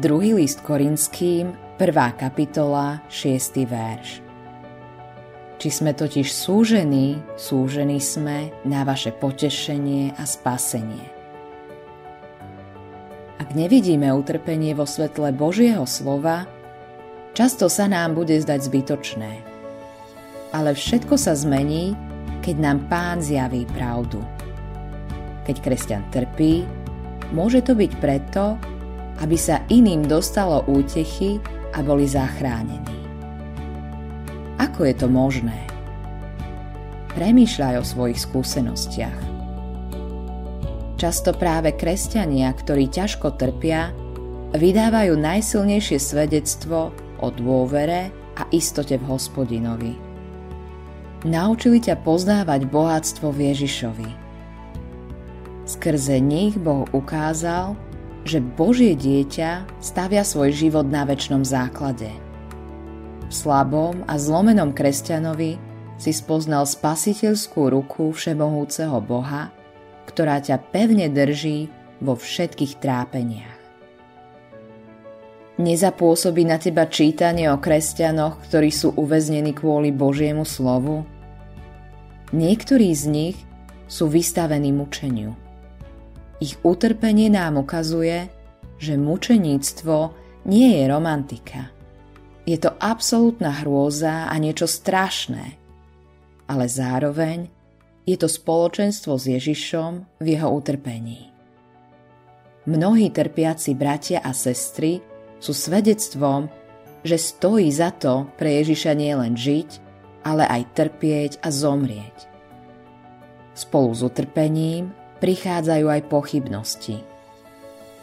Druhý list Korinským, 1. kapitola, 6. verš. Či sme totiž súžení, súžení sme na vaše potešenie a spasenie. Ak nevidíme utrpenie vo svetle Božieho slova, často sa nám bude zdať zbytočné. Ale všetko sa zmení, keď nám Pán zjaví pravdu. Keď kresťan trpí, môže to byť preto, aby sa iným dostalo útechy a boli zachránení. Ako je to možné? Premýšľaj o svojich skúsenostiach. Často práve kresťania, ktorí ťažko trpia, vydávajú najsilnejšie svedectvo o dôvere a istote v hospodinovi. Naučili ťa poznávať bohatstvo v Ježišovi. Skrze nich Boh ukázal, že Božie dieťa stavia svoj život na väčšnom základe. V slabom a zlomenom kresťanovi si spoznal spasiteľskú ruku všemohúceho Boha, ktorá ťa pevne drží vo všetkých trápeniach. Nezapôsobí na teba čítanie o kresťanoch, ktorí sú uväznení kvôli Božiemu slovu? Niektorí z nich sú vystavení mučeniu – ich utrpenie nám ukazuje, že mučeníctvo nie je romantika. Je to absolútna hrôza a niečo strašné. Ale zároveň je to spoločenstvo s Ježišom v jeho utrpení. Mnohí trpiaci bratia a sestry sú svedectvom, že stojí za to pre Ježiša nielen žiť, ale aj trpieť a zomrieť. Spolu s utrpením prichádzajú aj pochybnosti.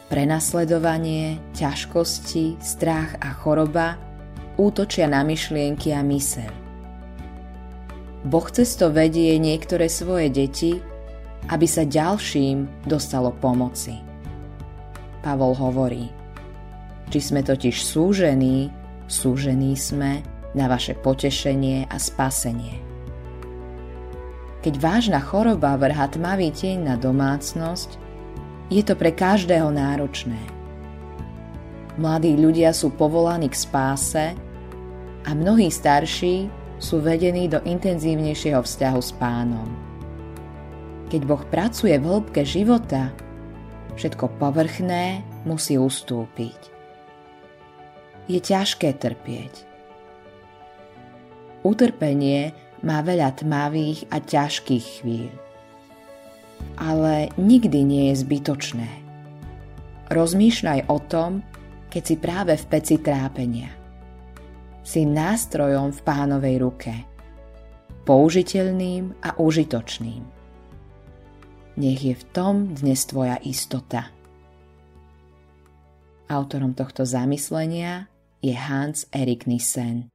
Prenasledovanie, ťažkosti, strach a choroba útočia na myšlienky a myseľ. Boh cez to vedie niektoré svoje deti, aby sa ďalším dostalo pomoci. Pavol hovorí, či sme totiž súžení, súžení sme na vaše potešenie a spasenie. Keď vážna choroba vrha tmavý tieň na domácnosť, je to pre každého náročné. Mladí ľudia sú povolaní k spáse a mnohí starší sú vedení do intenzívnejšieho vzťahu s pánom. Keď Boh pracuje v hĺbke života, všetko povrchné musí ustúpiť. Je ťažké trpieť. Utrpenie má veľa tmavých a ťažkých chvíľ. Ale nikdy nie je zbytočné. Rozmýšľaj o tom, keď si práve v peci trápenia. Si nástrojom v pánovej ruke. Použiteľným a užitočným. Nech je v tom dnes tvoja istota. Autorom tohto zamyslenia je Hans Erik Nissen.